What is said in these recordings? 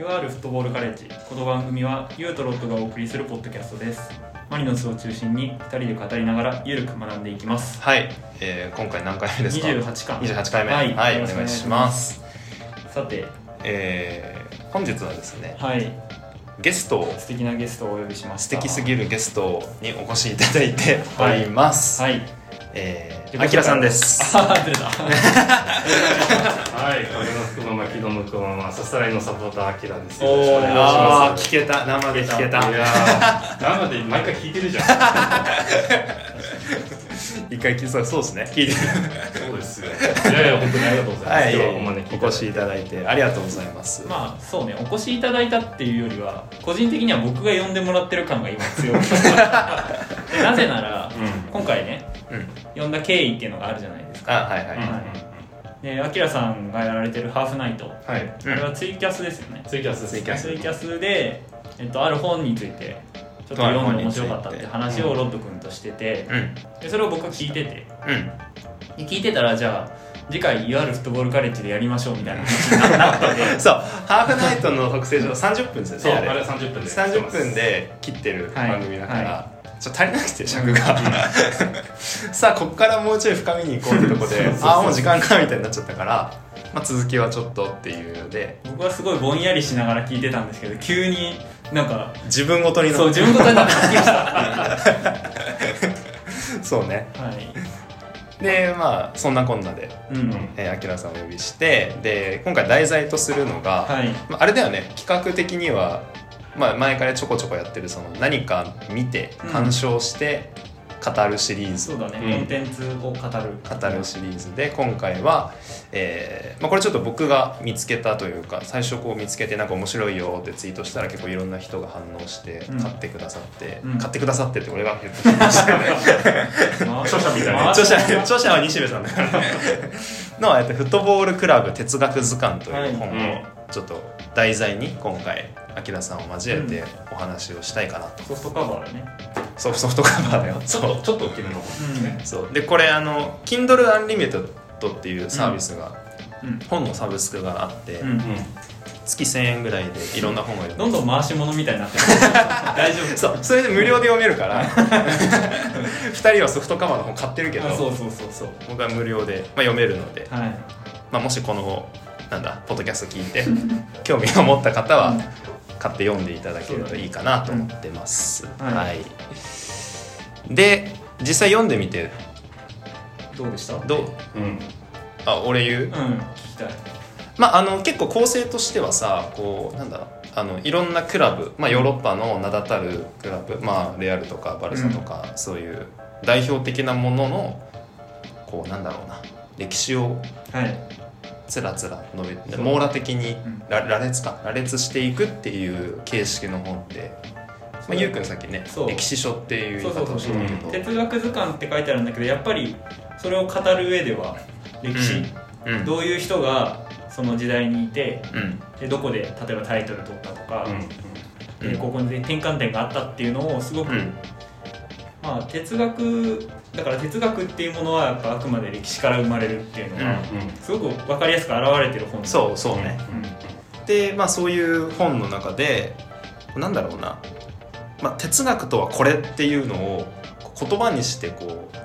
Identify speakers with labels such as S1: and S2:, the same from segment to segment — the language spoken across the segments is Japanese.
S1: UR フットボールカレッジ。この番組はユーとロットがお送りするポッドキャストです。マリノスを中心に2人で語りながらゆるく学んでいきます。
S2: はい、えー、今回何回目ですか
S1: ？28回。
S2: 28回目。
S1: はい。
S2: はい、
S1: お願いしま
S2: ます。
S1: さて。
S2: えー、本日はですね
S1: はい。
S2: ゲストを
S1: 素敵なゲストをお呼びしました。
S2: 素敵すぎるゲストにお越しいただいております、
S1: はい
S2: えー、あきらさんです。
S1: あーずれた。
S3: はい、風の吹くまま気の向くままさすらいのサポーターアキラです。
S2: あー。
S3: ます。
S2: 聞けた生で。聞けた
S3: いやー、生で毎回聞いてるじゃん。
S2: 一回聞いそうそうですね。聞いてる
S3: そうですよ。いやいや本当にありがとうございます。
S2: はい。
S3: 今日はお招き
S2: お越しいただいてありがとうございます、
S1: まあそうね。お越しいただいたっていうよりは個人的には僕が呼んでもらってる感が今強い。でなぜなら、
S3: う
S1: 今回ね
S2: うん
S1: 呼ん。だ経緯っていうのがあるじゃないですか。
S2: あはいはい、
S3: ん。うん。
S1: でアキラさんがやられてるハーフナイト。
S3: はい。
S1: これはツイキャスですよね、
S3: ツイキャス。
S2: ツイキャス。
S1: ツイキャスで、えっと、ある本についてちょっと読んで面白かったって話をロッド君としてて。
S2: うん。
S1: でそれを僕は聞いてて。
S2: うん。
S1: で聞いてたらじゃあ次回 UR フットボールカレッジでやりましょうみたいな話になってて
S2: そう。ハーフナイトの特性上30分ですよね
S3: そう、
S2: あ
S3: あれ
S2: れ
S3: 30分で。
S2: 30分。で切ってる
S1: はい
S2: 番組だから、
S1: は
S2: ちょっと足りなくて尺が、さあここからもうちょい深みに行こうってとこで
S3: そうそうそう。
S2: ああもう時間かみたいになっちゃったから、まあ、続きはちょっとっていうので。
S1: 僕はすごいぼんやりしながら聞いてたんですけど急になんか
S2: 自分ごとにな
S1: そう自分ごとになってびっくりした。
S2: そうね。
S1: はい。
S2: でまあそんなこんなで
S1: うん。
S2: えー、アキラさんをお呼びしてで今回題材とするのが、
S1: はい。
S2: まあ、あれだよね。企画的には、まあ、前からちょこちょこやってるその何か見て
S1: うん。
S2: 鑑賞して語るシリーズ、
S1: そうだね、
S3: うん。
S1: コンテンツを語る。
S2: 語るシリーズ。で今回は、えーまあ、これちょっと僕が見つけたというか最初こう見つけてなんか面白いよってツイートしたら結構いろんな人が反応して
S1: うん。
S2: 買ってくださって、
S1: うん。
S2: 買ってくださってって俺が言ってきましたよね。
S1: まあ
S3: 著者みたいな。
S1: ま あ
S2: 著者著者は西部さんだからねの、えっと、フットボールクラブ哲学図鑑という本をちょっと題材に今回あきらさんを交えてお話をしたいかなと、
S1: ソフトカバーだね
S2: ソソフトカバーだよ。
S3: ちょっと、ちょっと大きめの本ですね。
S2: そう。でこれあの Kindle Unlimited っていうサービスが、
S1: うん。
S2: 本のサブスクがあって、
S1: うん
S3: うん。
S2: 月1000円ぐらいでいろんな本が読める
S1: どんどん回し物みたいになってる。大丈夫。
S2: そうそれで無料で読めるから。2人はソフトカバーの本買ってるけど
S1: あそうそうそうそう。
S2: 僕は無料で、まあ、読めるので、
S1: はい。
S2: まあ、もしこのなんだポッドキャスト聞いて 興味を持った方は買って読んでいただけるといいかなと思ってます、
S1: うんはい。
S2: はい。で実際読んでみて。
S1: どうでした？
S2: どう？
S3: うん。
S2: あ俺言う、
S1: うん聞きたい
S2: まああの結構構成としてはさこうなんだあのいろんなクラブ、まあ、ヨーロッパの名だたるクラブ、まあ、レアルとかバルサとか、そういう代表的なもののこうなんだろうな歴史を
S1: はい。
S2: つらつら述べて網羅的に
S1: ん。
S2: 羅羅列か羅列していくっていう形式の本で、まあ、ゆう。くんさっきね歴史書っていう言い方をしてたけど
S1: 哲学図鑑って書いてあるんだけどやっぱりそれを語る上では歴史、
S2: うん。
S1: どういう人がその時代にいて
S2: うん。
S1: でどこで例えばタイトル取ったとか、
S2: うん。
S1: でここで転換点があったっていうのをすごく、
S2: うん。
S1: まあ哲学だから哲学っていうものはやっぱあくまで歴史から生まれるっていうのが、
S2: うん
S1: すごく分かりやすく現れてる本
S2: そうそうね、でまあそういう本の中でなんだろうな、まあ、哲学とはこれっていうのを言葉にしてこう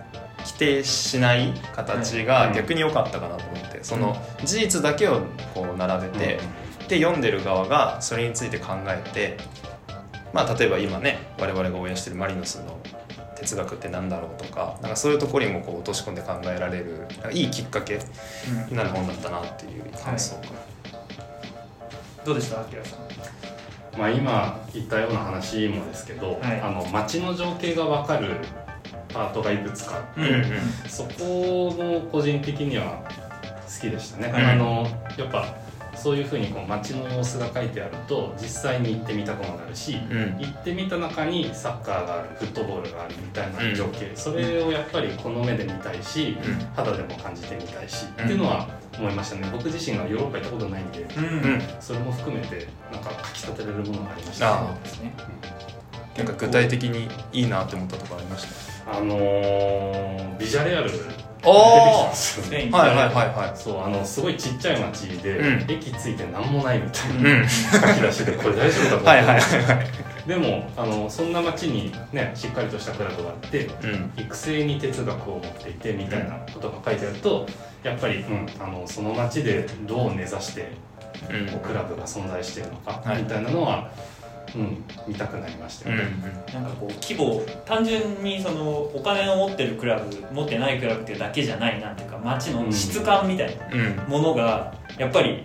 S2: 否定しない形が逆に良かったかなと思って、その事実だけをこう並べて、で読んでる側がそれについて考えてまあ例えば今ね我々が応援してるマリノスの哲学ってなんだろうとかなんかそういうところにもこう落とし込んで考えられるいいきっかけ
S1: うん。
S2: になる本だったなっていう感想かな。
S1: どうでしたアキラさん？
S3: まあ今言ったような話もですけど、
S1: はい。
S3: あの街の情景が分かるパートがいくつかあって、
S1: うんうん
S3: そこも個人的には好きでしたね、
S1: はい
S3: あのやっぱそういうふうにこう街の様子が書いてあると実際に行ってみたくもなるし、
S2: うん。
S3: 行ってみた中にサッカーがあるフットボールがあるみたいな情景、それをやっぱりこの目で見たいし、
S2: うん。
S3: 肌でも感じてみたいし、
S2: うん。
S3: っていうのは思いましたね。僕自身がヨーロッパ行ったことないんで
S1: うん。
S2: うん。
S3: それも含めてなんか書き立てられるものがありました、
S2: あ
S1: そうですね。
S2: なんか具体的にいいなって思ったところありまし
S3: あのービジャレアル
S2: お
S3: ですよ。
S1: スペイン
S2: はいはい。はいは
S3: そうあのすごいちっちゃい町で、
S2: うん。
S3: 駅着いて何もないみたい
S2: い
S3: な
S2: うん。
S3: 書き出しでこれ大丈夫かと思って。
S2: はいはいはい
S3: でもあのそんな町にねしっかりとしたクラブがあって
S2: うん。
S3: 育成に哲学を持っていてみたいなことが書いてあるとやっぱり、うん、あのその町でどう根ざして
S2: うん。
S3: こうクラブが存在しているのか、
S2: はい。
S3: みたいなのは、うん、見たくなりました
S2: うん。
S3: よね。
S1: なんかこう規模単純にそのお金を持ってるクラブ持ってないクラブっていうだけじゃないなんていうか街の質感みたいな
S2: うん。
S1: ものがやっぱり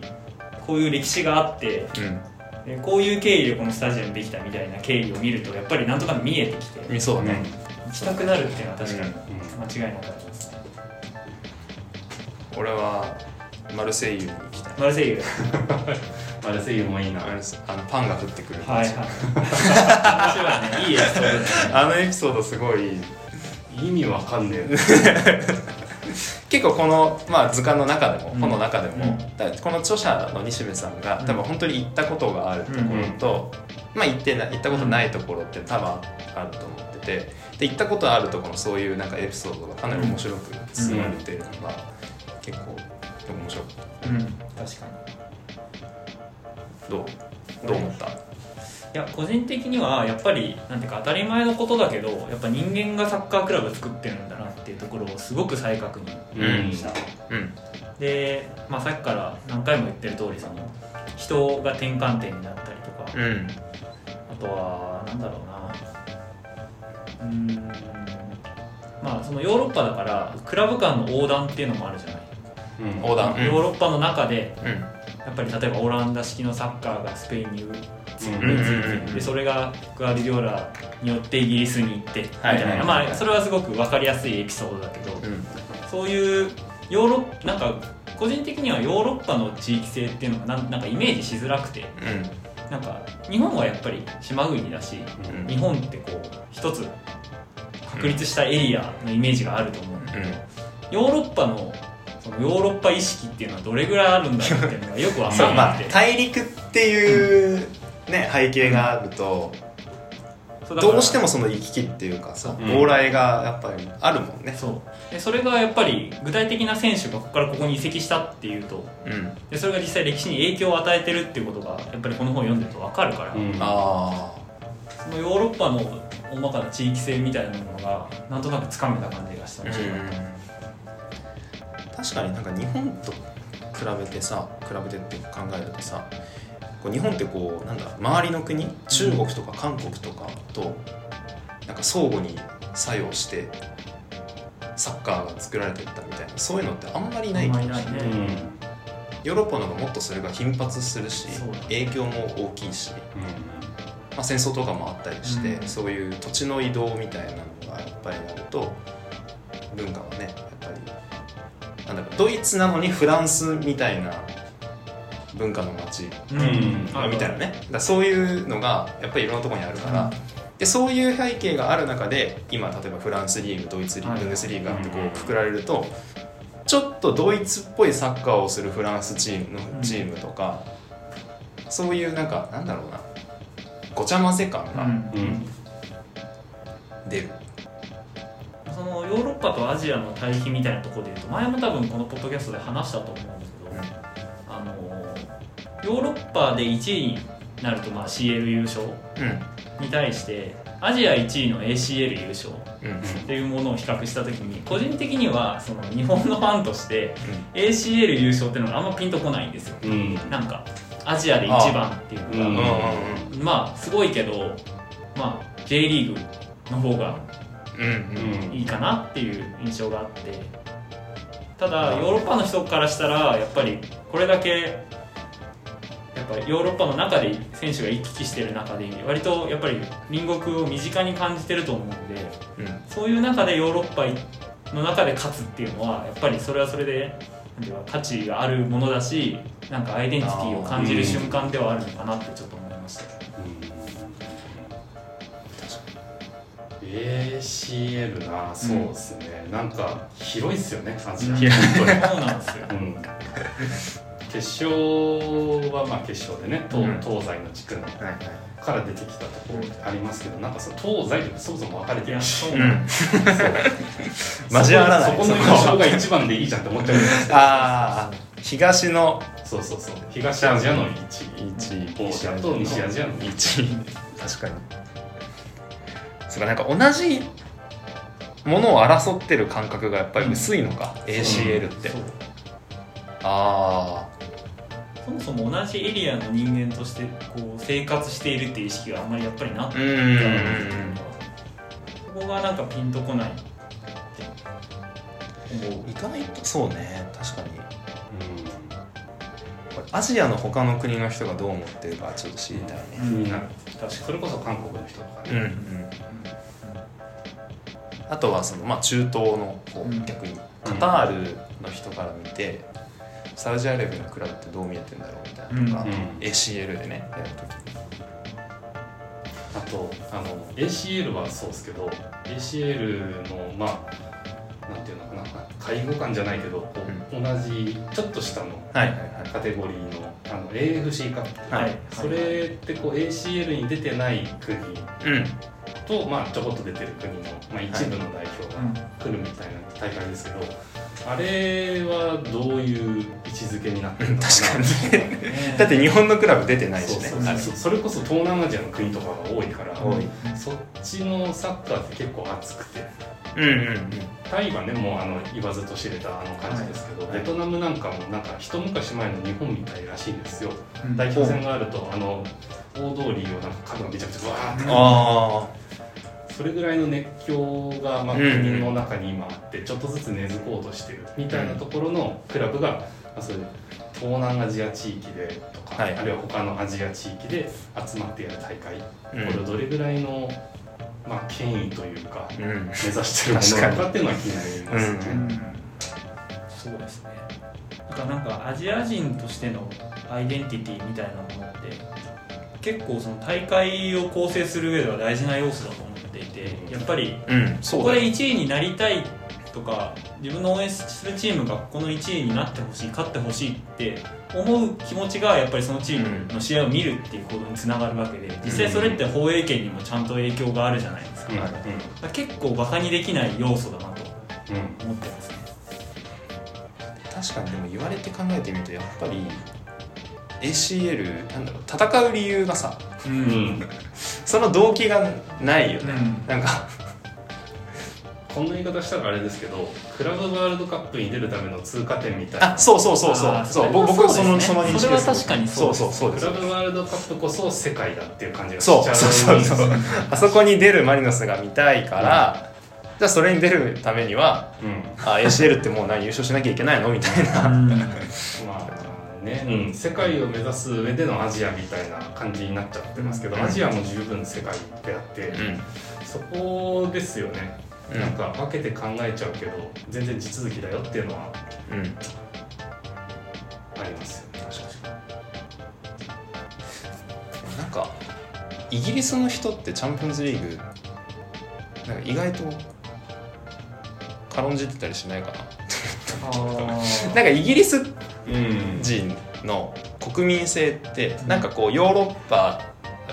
S1: こういう歴史があって
S2: うん。
S1: でこういう経緯でこのスタジアムできたみたいな経緯を見るとやっぱりなんとなく見えてきて
S2: うん。そうだね。
S1: 行きたくなるっていうのは確かに
S3: うん。
S1: 間違いなくありますね。
S2: 俺はマルセイユに行きたい。
S1: マルセイユ
S3: マルセイユもいいな。
S2: あれあのパンが降ってくる。
S1: はい。はい。面白い。ねい。い。エピソードですね
S2: あのエピソードすごい。
S3: 意味わかんねえ
S2: 結構この、まあ、図鑑の中でも
S1: うん
S2: 本の中でも、
S1: うん
S2: この著者の西部さんが
S1: うん
S2: 多分本当に行ったことがあるところと、まあ行ってない。行ったことない。ところって多分あると思っててで行ったことあるところのそうい。うなんかエピソードがかなり面白く包まれてるのが結構面白かっ
S1: うん確かに
S2: たどう？どう思った？
S1: いや個人的にはやっぱりなんていうか当たり前のことだけどやっぱ人間がサッカークラブ作ってるんだなっていうところをすごく再確認した、
S2: うん。
S1: で、まあ、さっきから何回も言ってる通りその人が転換点になったりとか、
S2: うん。
S1: あとはなんだろうな。うーん。まあそのヨーロッパだからクラブ間の横断っていうのもあるじゃない、
S3: うん。
S2: 横断。うん。
S1: ヨーロッパの中で
S2: うん
S1: やっぱり例えばオランダ式のサッカーがスペインについて
S3: うん
S2: うんうんうん。
S1: でそれがグアルディオラによってイギリスに行ってみたいな、まあそれはすごく分かりやすいエピソードだけど、
S2: うん。
S1: そういうヨーロッなんか個人的にはヨーロッパの地域性っていうのがなんなんかイメージしづらくてなんか日本はやっぱり島国だし
S2: うん。
S1: 日本ってこう一つ確立したエリアのイメージがあると思うんだけど、ヨーロッパのそのヨーロッパ意識っていうのはどれぐらいあるんだろうっていうのがよく分
S2: そうまあ
S1: かんなくて、
S2: 大陸っていうね背景があるとどうしてもその行き来っていうかさ
S3: う。ん。
S2: 往来がやっぱりあるもんね。
S1: そう。でそれがやっぱり具体的な選手がここからここに移籍したっていうと
S2: うん。
S1: でそれが実際歴史に影響を与えてるっていうことがやっぱりこの本を読んでると分かるから、
S3: うん。
S2: あ
S1: そのヨーロッパの大まかな地域性みたいなものがなんとなくつかめた感じがした面白かった、
S2: 確かになんか日本と比べてさ比べてって考えるとさこう日本ってこうなんだ周りの国中国とか韓国とかとなんか相互に作用してサッカーが作られていったみたいなそういうのってあんまりない気がし
S1: あんまりないね。
S3: うん。
S2: ヨーロッパの方がもっとそれが頻発するし影響も大きいし、まあ、戦争とかもあったりして、
S1: うん。
S2: そういう土地の移動みたいなのがやっぱりあると文化はねやっぱりなんだろうドイツなのにフランスみたいな文化の街
S3: うん。
S1: あ
S2: みたいなね。だからそういうのがやっぱりいろんなところにあるから、でそういう背景がある中で今例えばフランスリーグドイツリーグ、
S1: はい。
S2: ブンデスリーガってこ
S3: う
S2: くくられるとちょっとドイツっぽいサッカーをするフランスチームのチームとか、そういうなんかなんだろうな。ごちゃ混ぜ感が
S1: うん。
S3: うん。
S2: 出る、
S1: そのヨーロッパとアジアの対比みたいなところでいうと前も多分このポッドキャストで話したと思うんですけど、あのヨーロッパで1位になるとまあ CL 優勝。
S2: うん。
S1: に対してアジア1位の ACL 優勝っていうものを比較した時に個人的にはその日本のファンとして ACL 優勝っていうのがあんまピンとこないんですよ。
S3: うん。
S1: なんかアジアで一番っていうのが、まあすごいけどまあ J リーグの方がいいかなっていう印象があって。ただヨーロッパの人からしたらやっぱりこれだけやっぱりヨーロッパの中で選手が行き来してる中で割とやっぱり隣国を身近に感じてると思うので
S2: うん。
S1: そういう中でヨーロッパの中で勝つっていうのはやっぱりそれはそれで価値があるものだしなんかアイデンティティを感じる瞬間ではあるのかなってちょっと思いました。
S3: ACL なそうですね、なんか広いっすよねアジア
S2: いや
S3: 本当に。
S1: そうなんですよ。
S3: うん。決勝はまあ決勝でね東,、
S2: うん。
S3: 東西の地区の。
S2: はいはい。
S3: から出てきたところありますけどなんかその東西ってそもそも分かれてるし
S1: そう
S2: うん。交わらない。
S3: そこの優勝が一番でいいじゃんって思っちゃうんですよ
S2: ああ東の。
S3: そうそうそう。東アジアの1位
S2: 1位
S3: 王者と西アジアの1位
S2: 1位確かにそうかなんか同じものを争ってる感覚がやっぱり薄いのか、ACL って、
S1: そう。
S2: あ
S1: そもそも同じエリアの人間としてこう生活しているっていう意識があんまりやっぱりなくて
S2: あうん。うんうん
S1: そこがなんかピンとこないって思う。
S2: 意外とそうね確かに。これアジアの他の国の人がどう思ってるかちょっと知りたいね。
S3: 気になる
S1: 確か
S3: それこそ韓国の人とか
S2: うんう
S3: ね、
S2: ん。あとはその、まあ、中東のこ
S1: うん。
S2: う逆に。カタールの人から見て、サウジアラビアのクラブってどう見えてんだろうみたいなのが、
S3: うん。
S2: ACL でねやるとき
S3: あとあの ACL はそうですけど ACL のまあなんていうのかな介護官じゃないけど、こう同じちょっと下のカテゴリーのあの AFC カップ、
S2: はい。
S3: それってこう ACL に出てない国
S2: うん。
S3: と、まあ、ちょこっと出てる国の、まあ、一部の代表
S1: うん
S3: が来るみたいな大会ですけど、あれはどういう位置づけになってるのかな？
S2: 確かに。
S1: ね
S2: だって日本のクラブ出てないしね。
S3: それこそ東南アジアの国とかが多いから
S2: 多い。
S3: そっちのサッカーって結構熱くて
S2: うんうんうん。
S3: タイはねもうあの言わずと知れたあの感じですけど、
S2: はい。
S3: ベトナムなんかもなんか一昔前の日本みたいらしいんですよ。
S1: うん。
S3: 代表戦があるとあの大通りをなんか角がめちゃくちゃわーって。
S2: あ
S3: それぐらいの熱狂が、まあ、
S2: うんうん
S3: 国の中に今あってちょっとずつ根付こうとしてるみたいなところのクラブが、まあ、そういう東南アジア地域でとか、
S2: はい。
S3: あるいは他のアジア地域で集まってやる大会、
S2: うん。
S3: これをどれぐらいの、まあ、権威というか
S2: あうん。
S3: 目指してるものなのかっていうのは気になりますね。
S1: うん。そうですね。だからなんかアジア人としてのアイデンティティみたいなものって結構その大会を構成する上では大事な要素だと思っていてやっぱり
S2: うん。
S1: ここで
S2: そうだよ
S1: 1位になりたいとか自分の応援するチームがこの1位になってほしい勝ってほしいって思う気持ちがやっぱりそのチームの試合を見るっていうことにつながるわけで実際それって放映権にもちゃんと影響があるじゃないですか,、結構バカにできない要素だなと思ってますね。
S2: 確かにでも言われて考えてみるとやっぱり ACL なんだろう戦う理由がさ
S1: う
S3: うんん。
S2: その動機がないよね、
S1: うん。
S2: なんか
S3: こんな言い方したらあれですけどクラブワールドカップに出るための通過点みたいな。
S2: あそうそうそうそう。そう。
S1: それは
S2: 僕僕その
S1: そうですね。
S2: その認識
S1: それは確かに
S2: そ
S1: そう
S2: そうそうです。
S3: クラブワールドカップこそ世界だっていう感じがしち
S2: そう。
S3: ゃ
S2: そう
S3: うんですよ
S2: そうそう。あそこに出るマリノスが見たいから、じゃあそれに出るためには
S3: うん。
S2: あ ACL ってもう何優勝しなきゃいけないの？みたいな、
S1: うん。
S3: まあね、うん、世界を目指す上でのアジアみたいな感じになっちゃってますけど、
S2: うん。
S3: アジアも十分世界であって、そこですよね、
S2: うん。
S3: なんか分けて考えちゃうけど全然地続きだよっていうのは
S2: うん。うん
S3: ありますよ。ね
S2: なんかイギリスの人ってチャンピオンズリーグなんか意外と軽んじてたりしないかな。なんかイギリス
S3: うん。
S2: 人の国民性ってなんかこうヨーロッパ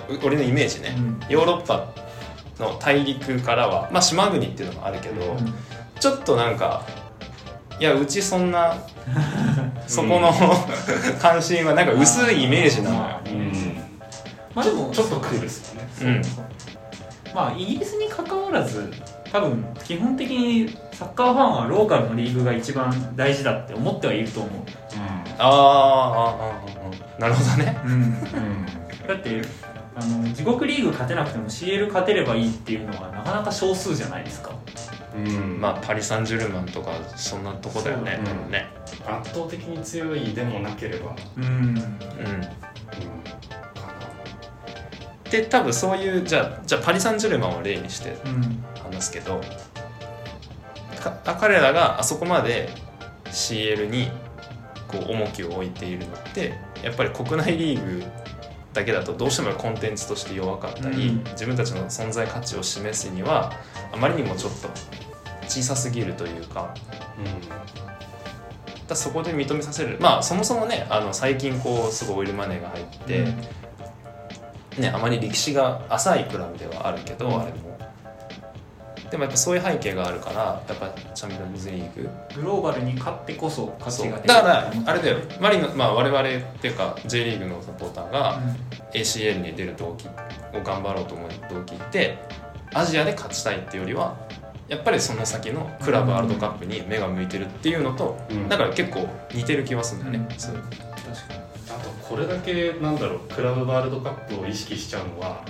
S2: う俺のイメージね、ヨーロッパの大陸からはまあ島国っていうのもあるけど、
S3: うん。
S2: ちょっとなんかいやうちそんな そこの関心はなんか薄いイメージなのよ、
S3: うん。
S1: まあでも
S3: ちょっとクールですよね。
S2: うん。
S1: まあイギリスに関わらず多分基本的にサッカーファンはローカルのリーグが一番大事だって思ってはいると思う、
S2: あーあーあなるほどね。
S1: だってあの地獄リーグ勝てなくても CL 勝てればいいっていうのはなかなか少数じゃないですか。
S3: うんうん
S2: まあパリ・サンジェルマンとかそんなとこだよね。
S3: そう。
S2: 多分ね。
S3: 圧倒的に強いでもなければ、
S1: うん。
S2: うん。
S3: うん、か
S2: で多分そういうじゃあじゃあパリ・サンジェルマンを例にして
S1: うん。
S2: 話すけどか彼らがあそこまで CL にこう重きを置いているのってやっぱり国内リーグだけだとどうしてもコンテンツとして弱かったり、
S1: うん。
S2: 自分たちの存在価値を示すにはあまりにもちょっと小さすぎるというか
S3: な
S2: だそこで認めさせる。まあそもそもねあの最近こうすごいオイルマネーが入って、ね、あまり歴史が浅いクラブではあるけど、
S1: うん。
S2: あれもでもやっぱそういう背景があるからやっぱチャンピオンズリーグ
S1: グローバルに勝ってこそ価
S2: そう。
S1: 値が出る
S2: だからあれだよ。マリノまあ我々っていうか J リーグのサポーターが
S1: うん。
S2: ACL に出る動機を頑張ろうと思う動機ってアジアで勝ちたいっていうよりはやっぱりその先のクラブワールドカップに目が向いてるっていうのと、
S3: うん。
S2: だから結構似てる気はするんだよね、
S1: うん。
S2: そう。
S1: 確か
S3: あとこれだけなんだろうクラブワールドカップを意識しちゃうのは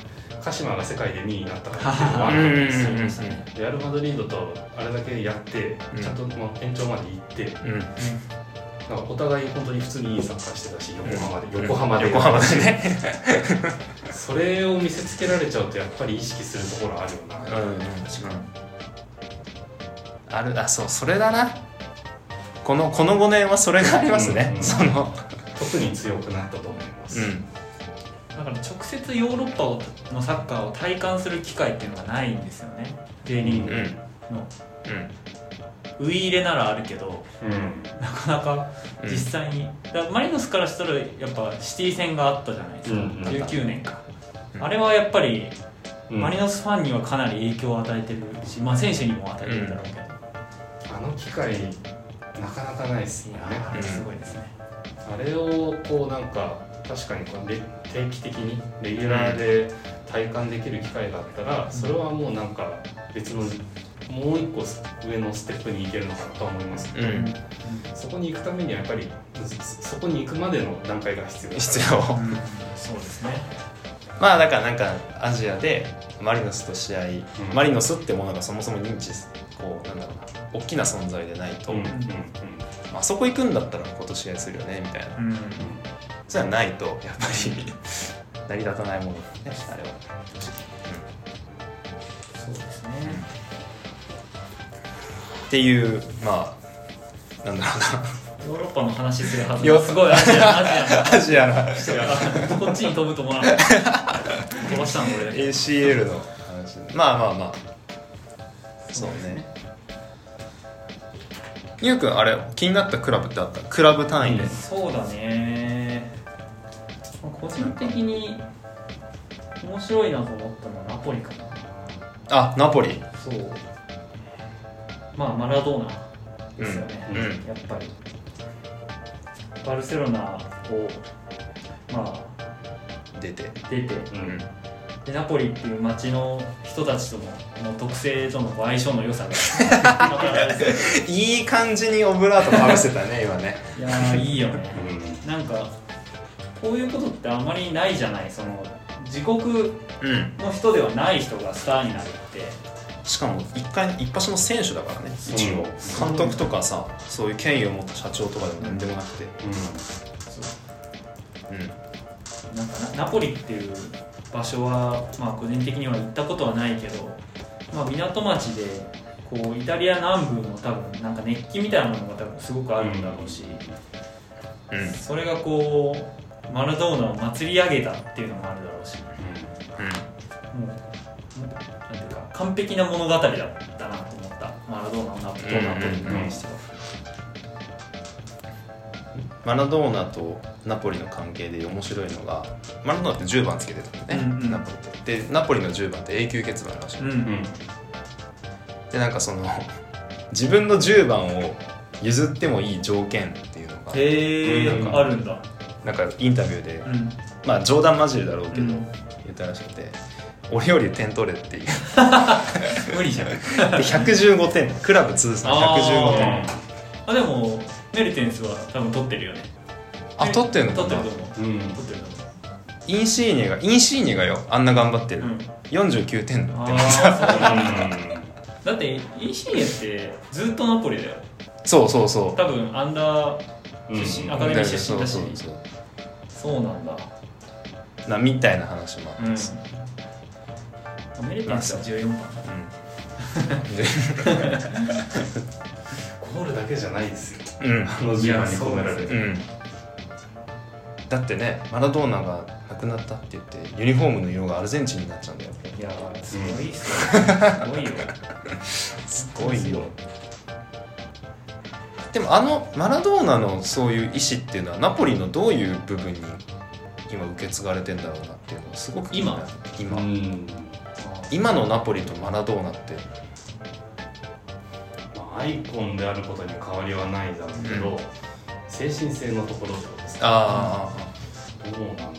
S3: 鹿島が世界で2位になったからっていうのもあると思うんですよ。
S2: うんうんうん
S3: レアル・マドリードとあれだけやって
S2: うん。
S3: ちゃんとまあ延長まで行って
S2: うん。
S3: なんかお互い本当に普通にいいサッカーしてたし横浜で。
S2: うん。
S3: 横浜で。
S2: 横浜でね。
S3: それを見せつけられちゃうとやっぱり意識するところあるよな、
S2: うんあるあそうそれだな。このこの5年はそれがありますね、
S3: うん。
S2: その。
S3: 特に強くなったと思います、
S2: うん
S1: だから直接ヨーロッパをのサッカーを体感する機会っていうのがないんですよね。J リーグ
S2: うん
S1: の。
S2: うん。
S1: ウイ入れならあるけど
S3: うん。
S1: なかなか
S2: うん。
S1: 実際に、だからマリノスからしたらやっぱシティ戦があったじゃないですか、
S3: うんうん。
S1: 19年か、
S2: うん。
S1: あれはやっぱり
S3: うん。
S1: マリノスファンにはかなり影響を与えてるし、まあ、選手にも与えてるだろうけど、
S3: あの機会なかなかないですね。
S1: すごいですね、
S3: あれをこうなんか確かにこうレ定期的にレギュラーで体感できる機会があったら、それはもうなんか別のもう一個上のステップに行けるのかなとは思いますけど、
S2: うん。
S3: そこに行くためにはやっぱりそそこに行くまでの段階が必要
S2: 必要。
S1: うん。そうですね。
S2: まあだからなんかアジアでマリノスと試合、マリノスってものがそもそも認知すこうなんだろうな大きな存在でないと、
S3: うんうんうん。
S2: あそこ行くんだったらここと試合するよねみたいな
S1: うん
S2: そういうのはないとやっぱり。成り立たないものだねあれは、
S1: そうですね。
S2: っていうまあなんだろ
S1: ヨーロッパの話するはずすごいアジア アジア
S2: なアジアの。
S1: 人がこっちに飛ぶと思わなかった。飛ばしたのこれ
S2: ACL の話。まあまあまあ。そうね。ゆうくんあれ気になったクラブってあった？クラブ単位で、
S1: そうだね。まあ個人的に面白いなと思ったのはナポリかな。
S2: あナポリ。
S1: そう。まあマラドーナですよね、
S2: うんうん。
S1: やっぱり。バルセロナをま
S2: 出て。
S1: あ出て。
S3: うん。
S1: でナポリっていう街の人たちとのの特性との相性の良さが。
S2: いい感じにオブラートかぶせたね今ね。
S1: いやーいいよね。
S3: うん。
S1: なんかこういうことってあんまりないじゃない。その自国
S2: うん。
S1: の人ではない人がスターになるって。
S2: しかも一回一発の選手だからね。一応。
S3: うん
S2: 監督とかさそういう権威を持った社長とかでも何でもなくて。うん。
S1: なんかなナポリっていう場所は、まあ、個人的には行ったことはないけど、まあ、港町でこうイタリア南部の多分なんか熱気みたいなものが多分すごくあるんだろうし、
S2: うん。
S1: それがこうマラドーナを祭り上げたっていうのもあるだろうしもうもうなんていうか完璧な物語だったなと思ったマラドーナのナポとナポリに関しては。
S2: マラドーナとナポリの関係で面白いのがマラドーナって10番つけてたんだよね、
S1: うんうん
S2: ナポリってでナポリの10番って永久欠番らしい、
S1: うん
S3: うん
S2: でなんかその自分の10番を譲ってもいい条件っていうのが
S1: へえ、
S3: うん
S1: あるんだ。
S2: なんかインタビューで、
S1: うん。
S2: まあ冗談交じりだろうけど、
S1: うん
S2: 言ったらしくて俺より点取れっていうで
S1: 無理じゃん。
S2: 115点クラブ通算115点
S1: あでもメルテンスは多分取ってるよね。
S2: あ取ってんの
S1: 取ってると思う。
S3: うん
S1: 取ってると
S2: インシーニェがインシーニェがよあんな頑張ってる、
S1: 思う。うん。
S2: 49点 だって
S1: だ。ってインシーニェってずっとナポリだよ。
S2: そうそうそう
S1: 多分アンダー
S3: ん
S1: 出身アカデミー出身だし。
S2: そうそう
S1: そうなんだ。
S2: なみたいな話もあ
S1: うん。
S2: ります、。
S1: メルテンスは14番。
S3: ゴールだけじゃないですよ。
S2: うん、うん
S3: あの時間に込められる
S2: うん。だってねマラドーナが亡くなったって言ってユニフォームの色がアルゼンチンになっちゃうんだよ。
S1: いやーすごいっすね。すごいよ。
S2: すごいよでもあのマラドーナのそういう意思っていうのはナポリのどういう部分に今受け継がれてんだろうなっていうのがすごく今、
S3: うん。
S2: 今のナポリとマラドーナって。
S3: まあアイコンであることに変わりはないだろうけど、
S2: うん。
S3: 精神性のところってことですね。
S2: あ
S3: どうなんだろ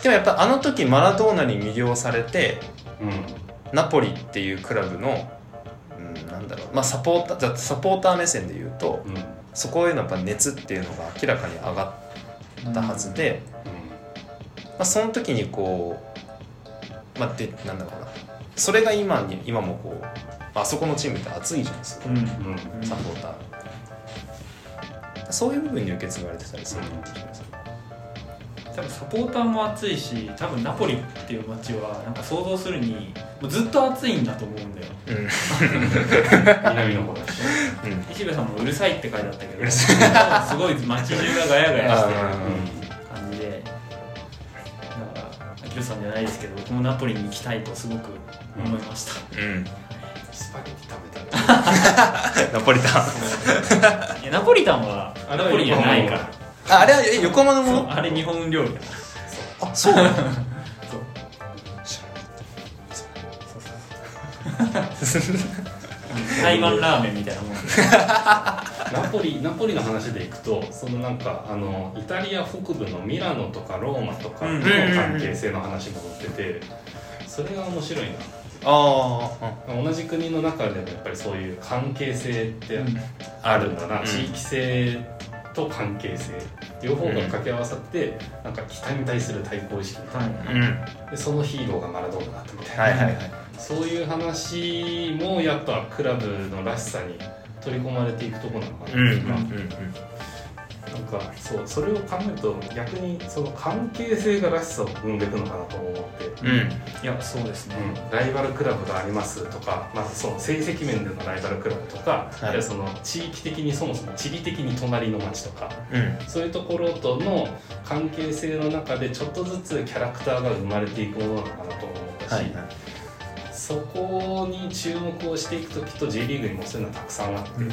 S2: あでもやっぱあの時マラドーナに魅了されて
S3: ううん。
S2: ナポリっていうクラブの、まあサポーターサポーター目線で言うと
S3: うん。うん
S2: そこへのやっぱ熱っていうのが明らかに上がったはずで、まあ、その時にこうまあでなんだろうな。それが今に今もこうあそこのチームって熱いじゃないですか。
S1: うん。
S3: うん。
S2: サポーター。そういう部分に受け継がれてたりするすね
S1: 多分サポーターも熱いし多分ナポリっていう街はなんか想像するにもうずっと熱いんだと思うんだよ。
S3: 南の方だし。
S2: うん。うん
S1: 石部さんもうるさいって書いてあったけどすごい街中がガヤガヤしてる
S2: あ
S1: 感じで。だからアキルさんじゃないですけど僕もナポリに行きたいとすごく思いました、
S2: うん。
S3: スパゲティ食べたら
S2: ナポリタン。
S1: いやナポリタンは
S3: あれは
S1: ナポリにはないから。
S2: ああれはえ横浜のもの？
S1: あれ日本料理だ
S2: あそうなの？
S1: 台湾ラーメンみたいなもん。
S3: ナポリナポリの話でいくとそのなんかあのイタリア北部のミラノとかローマとかの関係性の話も載っててそれが面白いな。
S2: ああ
S3: 同じ国の中でもやっぱりそういう関係性って
S1: うん。
S3: あるんだな、
S2: うん。
S3: 地域性と関係性両方が掛け合わさって、なんか北に対する対抗意識。みたいな
S1: は
S2: うんうん
S3: でそのヒーローがマラドーナだったみたいな、
S2: はいはいはい。
S3: そういう話もやっぱクラブのらしさに取り込まれていくとこなのかな、
S2: うんうんうん
S3: なんかそうそれを考えると逆にその関係性がらしさを生んでいくのかなと思って、
S2: うん。うん
S1: いいやそうですね、
S3: ライバルクラブがありますとか、まずその成績面でのライバルクラブとか、
S2: い。
S3: あるいはその地域的にそもそも地理的に隣の町とか
S2: うん。
S3: そういうところとの関係性の中でちょっとずつキャラクターが生まれていくものなのかなと思ったし、
S2: はいはい
S3: そこに注目をしていくときっと J リーグにもそういうのはたくさんあって、
S1: うん。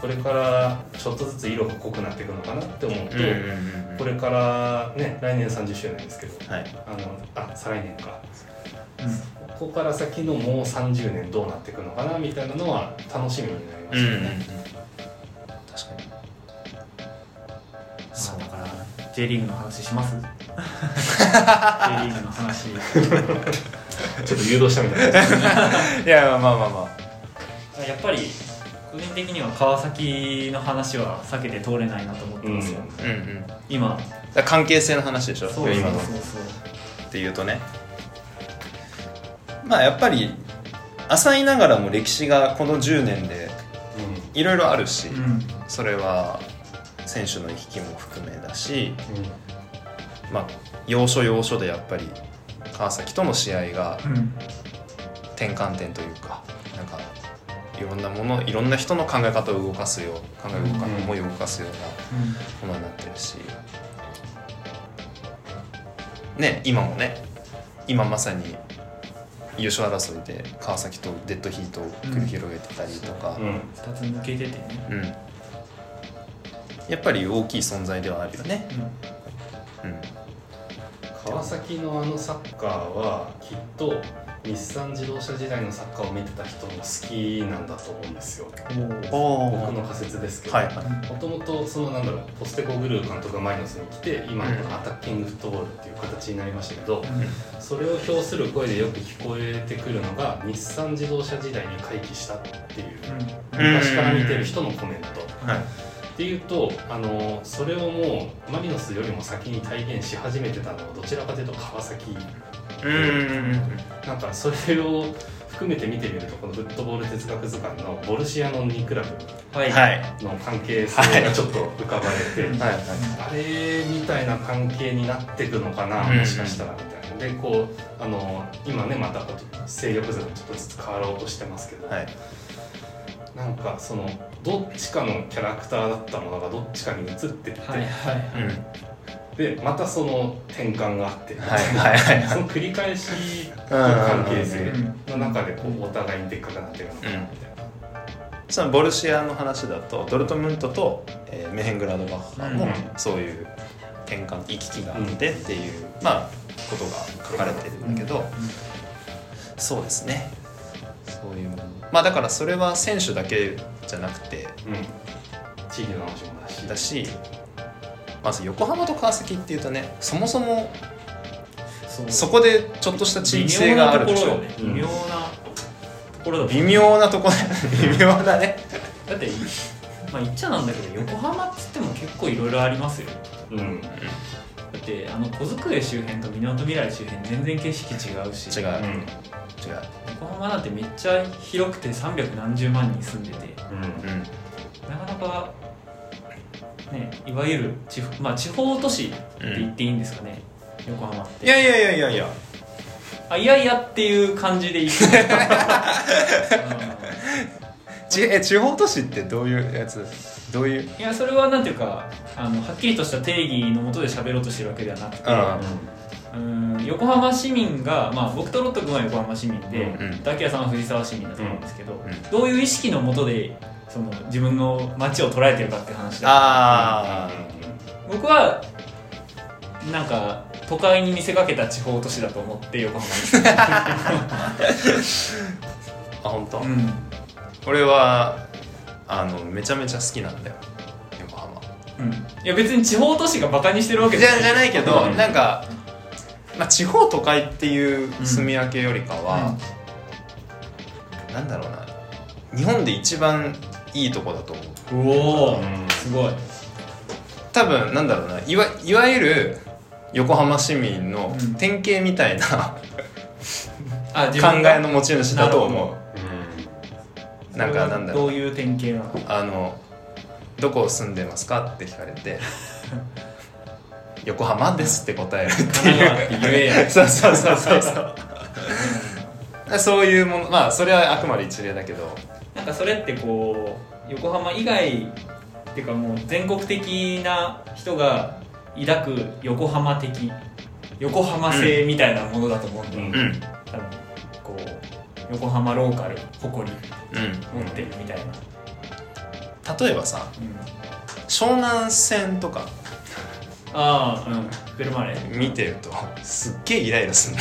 S3: これからちょっとずつ色が濃くなっていくのかなって思うと、
S2: うんうんうん
S3: これからね来年30周年ですけど
S2: はい。
S3: あのあ再来年か。
S1: うん。
S3: ここから先のもう30年どうなっていくのかなみたいなのは楽しみになりま
S2: うんうんうん。
S3: したね。
S2: 確かに。
S1: そうだから J リーグの話します？J リーグの話
S3: ちょっと誘導したみたいな。
S2: いやまあまあまあ。
S1: やっぱり個人的には川崎の話は避けて通れないなと思ってますよ、
S2: うんうん。
S1: 今。
S2: だから関係性の話でしょ。
S1: そうそうそう
S2: 今のっていうとねまあやっぱり浅いながらも歴史がこの10年でいろいろあるし、
S1: そううん。
S2: それは選手の行き来も含めだし、まあ、要所要所でやっぱり川崎との試合が
S1: うん。
S2: 転換点というかなんかいろんなものいろんな人の考え方を動かすよう考え動か
S3: うん
S2: 思いを動かすようなものになってるし。ね今もね今まさに優勝争いで川崎とデッドヒートを繰り広げてたりとか、
S3: うん。うん。
S1: 2つ抜けててね、
S2: うん。やっぱり大きい存在ではあるよね、うん、
S3: 川崎のあのサッカーはきっと日産自動車時代のサッカーを見てた人も好きなんだと思うんですよ。
S2: お
S3: 僕の仮説ですけど、もともとそのなんだろうポステコグルー監督がマイノスに来て今のこのアタッキングフットボールっていう形になりましたけど、それを表する声でよく聞こえてくるのが日産自動車時代に回帰したっていう昔から見てる人のコメント。
S2: はい
S3: っていうとあのそれをもうマリノスよりも先に体現し始めてたのはどちらかというと川崎。
S2: うん。うんうん
S3: なんかそれを含めて見てみるとこのフットボール哲学図鑑のボルシアの2クラブの関係性がちょっと浮かばれて、
S2: はい。はい。
S3: あれみたいな関係になっていくのかな、
S2: うん。
S3: もしかしたらみたいな。でこうあの今ねまた勢力図がちょっとずつ変わろうとしてますけど、
S2: はい。
S3: なんかそのどっちかのキャラクターだったものがどっちかに移ってって、
S1: はいはい
S2: うん。
S3: でまたその転換があって、
S2: はいはいはい。はい
S3: その繰り返しの
S2: うん
S3: 関係性
S1: うん。
S3: の中でこうお互いにでっかくなっていくのかなみたいな、
S2: そのボルシアの話だとドルトムントと、えーメヘングラードバッハも
S1: うん。
S2: そういう転換行き来があってっていう、まあことが書かれてるんだけど、そうですね。そういうもの。まあだからそれは選手だけじゃなくて
S3: うん。地域の話もだし。
S2: だしまず横浜と川崎っていうとねそもそも
S1: そ
S2: こでちょっとした地域性があるでしょ。
S1: 微妙なところよね。
S2: 微妙なとこ微妙だね。
S1: だってまあ言っちゃなんだけど横浜っつっても結構いろいろありますよ。
S3: うん。
S1: だってあの小机周辺と港未来周辺全然景色違うし。
S2: 違う、
S3: うん。
S2: 違う
S1: 横浜なんてめっちゃ広くて300何十万人住んでて
S3: うん
S2: うん
S1: なかなかねいわゆる地方,、まあ、地方都市って言っていいんですかね、横浜って。
S2: いやいやいやいやいや。
S1: あいやいやっていう感じでいく
S2: ちえ地方都市ってどういうやつ？どういう？
S1: いやそれはなんていうかあのはっきりとした定義のもとで喋ろうとしてるわけではなくてうん横浜市民が、まあ、僕とロット君は横浜市民で、
S2: うん
S1: ダキヤさんは藤沢市民だと思うんですけど、
S2: ん
S1: どういう意識のもとでその自分の街を捉えてるかって話だ
S2: あ
S1: 僕はなんか都会に見せかけた地方都市だと思って横浜に
S2: あ本当、
S1: うん。
S2: 俺はあのめちゃめちゃ好きなんだよ横浜。
S1: うん。いや別に地方都市がバカにしてるわけ
S2: じゃじゃないけど、
S3: うん。
S2: なんか、まあ、地方都会っていう住み分けよりかは、なんだろうな。日本で一番いいとこだと思う。
S1: おお、
S3: うん。
S1: すごい。
S2: 多分なんだろうな。いわいわゆる横浜市民の
S1: うん。
S2: 典型みたいな、
S1: あ自
S2: 考えの持ち主だと思う。なんかなんだろう。
S1: どういう典型なの？
S2: あの「どこ住んでますか?」って聞かれて「横浜です」って答える。って
S1: 神奈川って言えや。
S2: そうそうそうそうそう。そういうものまあそれはあくまで一例だけど。
S1: なんかそれってこう横浜以外っていうかもう全国的な人が抱く横浜的横浜性みたいなものだと思うんで、
S3: うん
S2: うん。
S1: 多分こう横浜ローカル誇り
S2: うん
S1: 持ってるみたいな、
S2: 例えばさ
S1: うん。
S2: 湘南線とか
S1: ああうんベルマーレ
S2: 見てるとすっげえイライラする。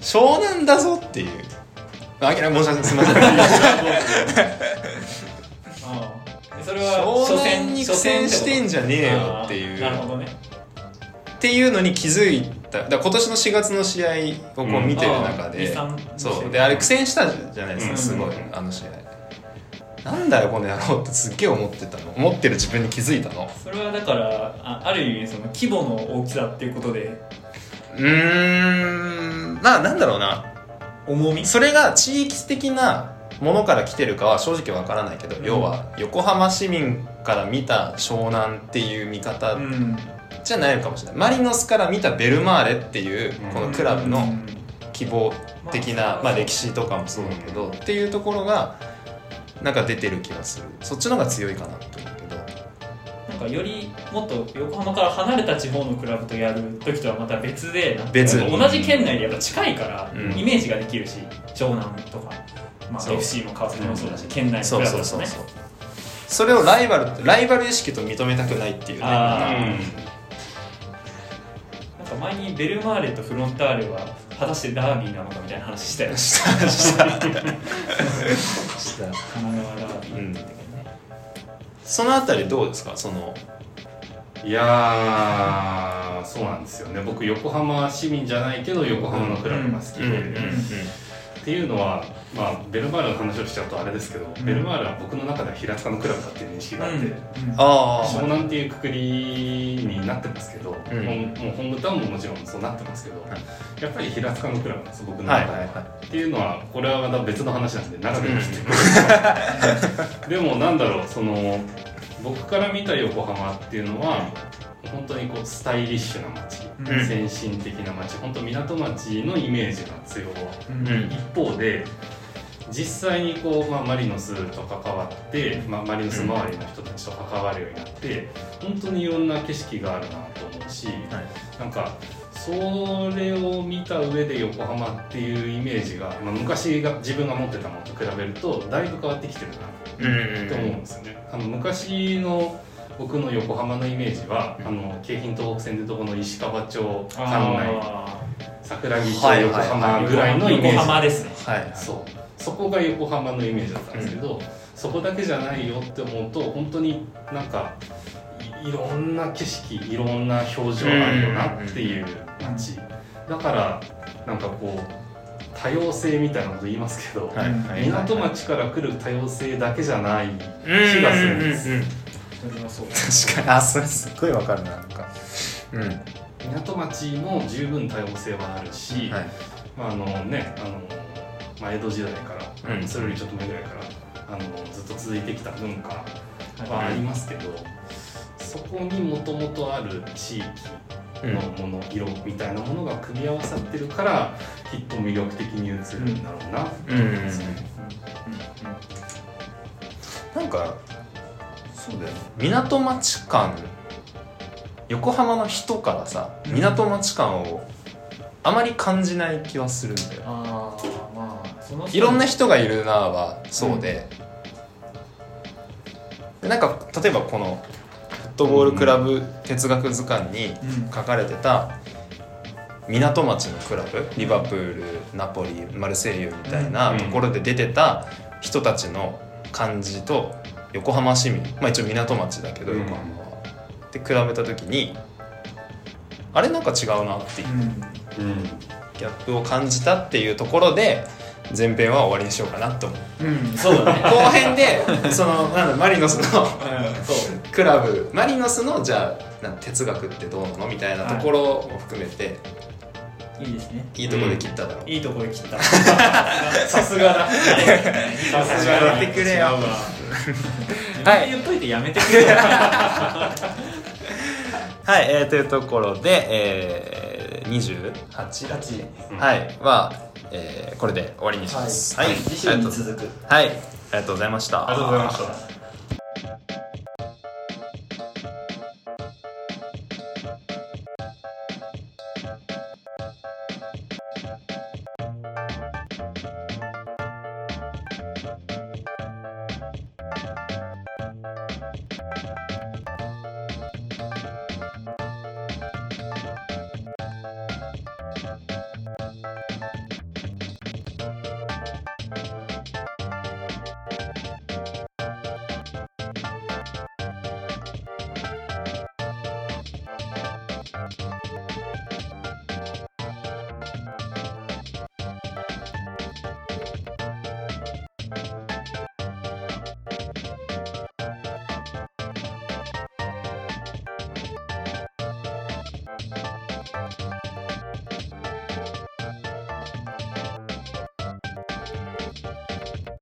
S2: 湘南だぞっていう。あきら申し訳ないすみません。
S1: ああ。それは
S2: 湘南に苦戦してんじゃねえよ
S1: あ
S2: っていう。
S1: なるほどね。
S2: っていうのに気づいた。だ今年の4月の試合をこう見てる中で、
S1: ああ二三
S2: そう。であれ苦戦したじゃないですか、
S1: うん。
S2: すごいあの試合なんだよこの野郎ってすっげえ思ってたの。思ってる自分に気づいたの。
S1: それはだからあある意味その規模の大きさっていうことで。
S2: うーん。まあなんだろうな。
S1: 重み？
S2: それが地域的なものから来てるかは正直わからないけど、
S1: うん。
S2: 要は横浜市民から見た湘南っていう見方
S1: うん。
S2: じゃないのかもしれない。マリノスから見たベルマーレっていうこのクラブの
S1: うん。
S2: 希望的な、まあ、歴史とかもそうだけど、っていうところがなんか出てる気がする。そっちの方が強いかなと思うけど。
S1: なんかよりもっと横浜から離れた地方のクラブとやる時とはまた別で
S2: 別
S1: 同じ県内でやっぱ近いから
S2: うん。
S1: イメージができるし湘南とか、まあ、FC も川崎もそうだし県内の
S2: そう
S1: クラブだとね。
S2: そうそうそうそれをライバルライバル意識と認めたくないっていうね。
S1: なんか前にベルマーレとフロンターレは果たしてダービーなのかみたいな話したよね。
S2: した した
S1: 神奈川ダービーって言ったけどね、
S2: そのあたりどうですか？その。
S3: いやーそうなんですよね。僕横浜市民じゃないけど横浜のクラブが好きで、っていうのは、まあ、ベルマーレの話をしちゃうとあれですけど、
S1: ん。
S3: ベルマーレは僕の中では平塚のクラブだっていう認識があって、
S2: あ
S3: 湘南っていうくくりになってますけど、
S2: うん。
S3: もうもうホームタウンももちろんそうなってますけど、
S2: はい。
S3: やっぱり平塚のクラブなんです僕の
S2: は
S3: 中で、
S2: いはいは
S3: っていうのはこれはまた別の話なんで長くなって でもなんだろうその僕から見た横浜っていうのは本当にこうスタイリッシュな街、
S1: うん。
S3: 先進的な街本当港町のイメージが強い。
S1: うん
S2: うん。
S3: 一方で実際にこう、まあ、マリノスと関わって、まあ、マリノス周りの人たちと関わるようになって本当にいろんな景色があるなと思うし、なんかそれを見た上で横浜っていうイメージが、まあ、昔が自分が持ってたものと比べるとだいぶ変わってきてるな
S2: うん
S3: って思うんですよね。あの昔の僕の横浜のイメージは、あの京浜東北線でどこの石川町管内
S1: あ
S3: 桜木町横
S2: はいはい
S3: 浜ぐらいのイメージ、
S1: 横浜ですね。
S2: はいはい。
S3: そうそこが横浜のイメージだったんですけど、そこだけじゃないよって思うと本当になんかいいろんな景色いろんな表情あるよなっていう街。だからなんかこう多様性みたいなこと言いますけど、
S2: はい。はい
S3: 港町から来る多様性だけじゃない
S2: 気
S3: 気がするんです。
S2: 確かに。あそれすっごいわかるななんか。うん。
S3: 港町も十分多様性はあるし、
S2: はい。
S3: まああのねあの、まあ、江戸時代から、
S2: うん。
S3: それよりちょっと前ぐらいからあのずっと続いてきた文化はありますけど、そこにもともとある地域のもの、色みたいなものが組み合わさってるからきっと魅力的に映るんだろうなって思うんですよね。
S2: なんかそうだよね。港町感横浜の人からさ
S1: うん。
S2: 港町感をあまり感じない気はするんだよいろんな人がいるなはそうで,、でなんか例えばこのフットボールクラブ哲学図鑑に
S1: うん。
S2: 書かれてた港町のクラブリバプールナポリマルセイユみたいなところで出てた人たちの感じと横浜市民まあ一応港町だけど
S3: うん。
S2: 横浜は。で比べた時にあれなんか違うなっていう
S1: うん。
S3: うん。
S2: ギャップを感じたっていうところで前編は終わりにしようかなと思う。
S1: うんそうだね。
S2: 後編でそのなんだマリノスの
S1: うんそう。
S2: クラブ。マリノスのじゃあなん哲学ってどうなのみたいなところも含めて、
S1: いいですね。
S2: い、いところで切っただろう、
S1: いいところで切った。さすがだ。さすがだ。
S2: やめてくれよ。
S1: 違うわ自分で言っといてやめてくれよ。
S2: はい、えー、というところで、えー、28?
S1: 八
S2: はい。は、えーこれで終わりにします。
S1: はい。
S2: ありがとう
S1: 次週に続く。
S2: はい。ありがとうございました。
S3: ありがとうございました。